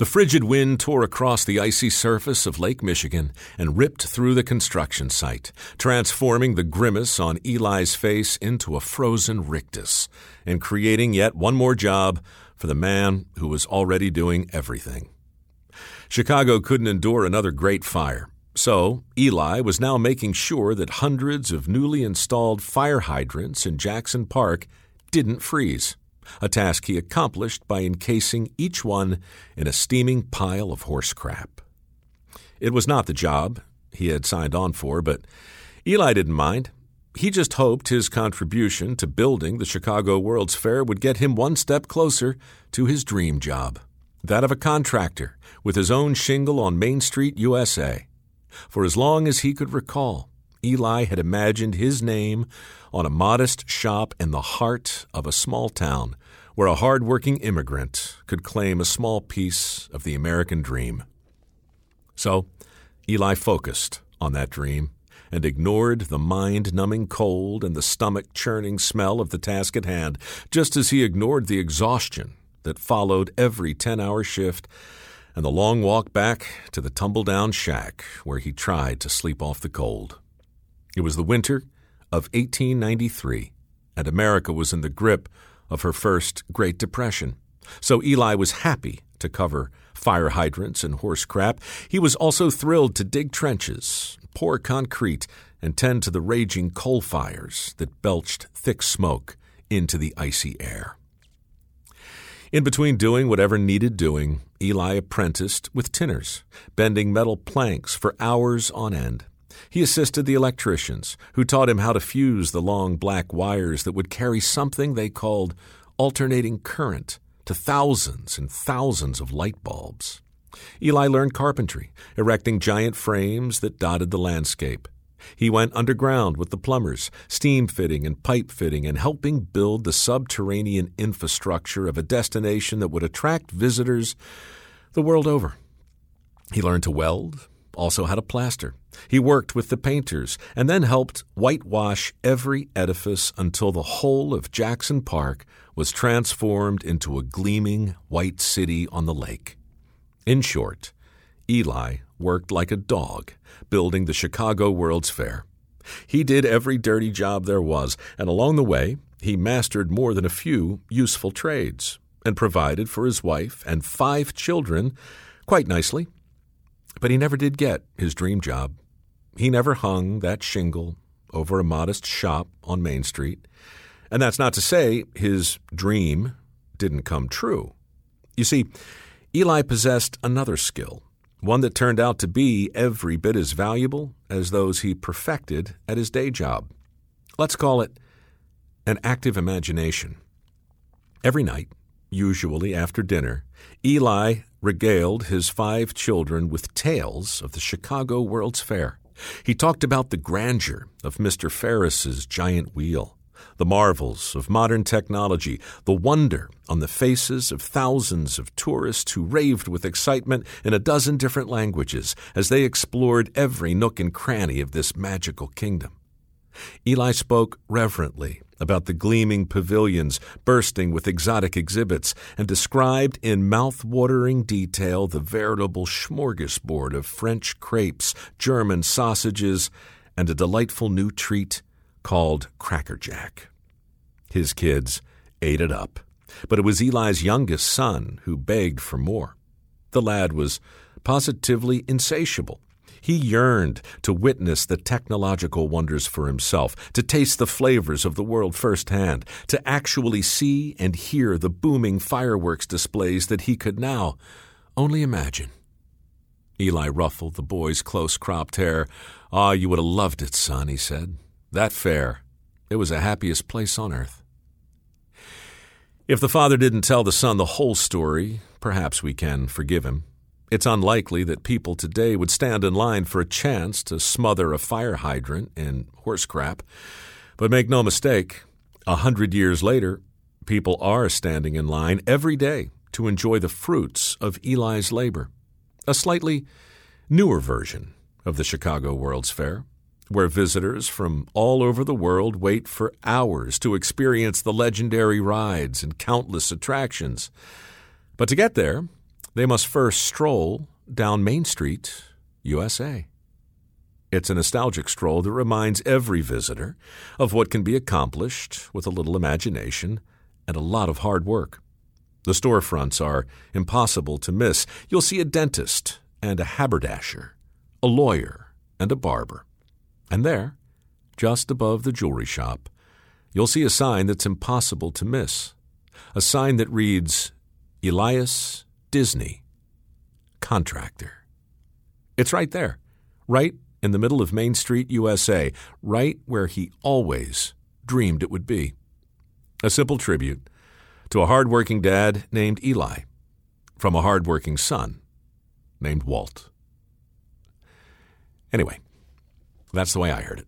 The frigid wind tore across the icy surface of Lake Michigan and ripped through the construction site, transforming the grimace on Eli's face into a frozen rictus and creating yet one more job for the man who was already doing everything. Chicago couldn't endure another great fire, so Eli was now making sure that hundreds of newly installed fire hydrants in Jackson Park didn't freeze a task he accomplished by encasing each one in a steaming pile of horse crap. It was not the job he had signed on for, but Eli didn't mind. He just hoped his contribution to building the Chicago World's Fair would get him one step closer to his dream job that of a contractor with his own shingle on Main Street, USA. For as long as he could recall, Eli had imagined his name on a modest shop in the heart of a small town where a hard-working immigrant could claim a small piece of the American dream. So, Eli focused on that dream and ignored the mind numbing cold and the stomach churning smell of the task at hand, just as he ignored the exhaustion that followed every 10 hour shift and the long walk back to the tumble down shack where he tried to sleep off the cold. It was the winter of 1893, and America was in the grip of her first Great Depression. So Eli was happy to cover fire hydrants and horse crap. He was also thrilled to dig trenches, pour concrete, and tend to the raging coal fires that belched thick smoke into the icy air. In between doing whatever needed doing, Eli apprenticed with tinners, bending metal planks for hours on end. He assisted the electricians, who taught him how to fuse the long black wires that would carry something they called alternating current to thousands and thousands of light bulbs. Eli learned carpentry, erecting giant frames that dotted the landscape. He went underground with the plumbers, steam fitting and pipe fitting, and helping build the subterranean infrastructure of a destination that would attract visitors the world over. He learned to weld, also how to plaster. He worked with the painters and then helped whitewash every edifice until the whole of Jackson Park was transformed into a gleaming white city on the lake. In short, Eli worked like a dog, building the Chicago World's Fair. He did every dirty job there was, and along the way, he mastered more than a few useful trades and provided for his wife and five children quite nicely. But he never did get his dream job. He never hung that shingle over a modest shop on Main Street. And that's not to say his dream didn't come true. You see, Eli possessed another skill, one that turned out to be every bit as valuable as those he perfected at his day job. Let's call it an active imagination. Every night, usually after dinner, Eli regaled his five children with tales of the Chicago World's Fair. He talked about the grandeur of Mr. Ferris's giant wheel, the marvels of modern technology, the wonder on the faces of thousands of tourists who raved with excitement in a dozen different languages as they explored every nook and cranny of this magical kingdom. Eli spoke reverently about the gleaming pavilions bursting with exotic exhibits and described in mouth-watering detail the veritable smorgasbord of French crepes, German sausages, and a delightful new treat called crackerjack. His kids ate it up, but it was Eli's youngest son who begged for more. The lad was positively insatiable he yearned to witness the technological wonders for himself, to taste the flavors of the world firsthand, to actually see and hear the booming fireworks displays that he could now only imagine. Eli ruffled the boy's close cropped hair. Ah, you would have loved it, son, he said. That fair. It was the happiest place on earth. If the father didn't tell the son the whole story, perhaps we can forgive him. It's unlikely that people today would stand in line for a chance to smother a fire hydrant in horse crap. But make no mistake, a hundred years later, people are standing in line every day to enjoy the fruits of Eli's labor. A slightly newer version of the Chicago World's Fair, where visitors from all over the world wait for hours to experience the legendary rides and countless attractions. But to get there, they must first stroll down Main Street, USA. It's a nostalgic stroll that reminds every visitor of what can be accomplished with a little imagination and a lot of hard work. The storefronts are impossible to miss. You'll see a dentist and a haberdasher, a lawyer and a barber. And there, just above the jewelry shop, you'll see a sign that's impossible to miss. A sign that reads Elias Disney, contractor. It's right there, right in the middle of Main Street, USA, right where he always dreamed it would be. A simple tribute to a hard-working dad named Eli from a hard-working son named Walt. Anyway, that's the way I heard it.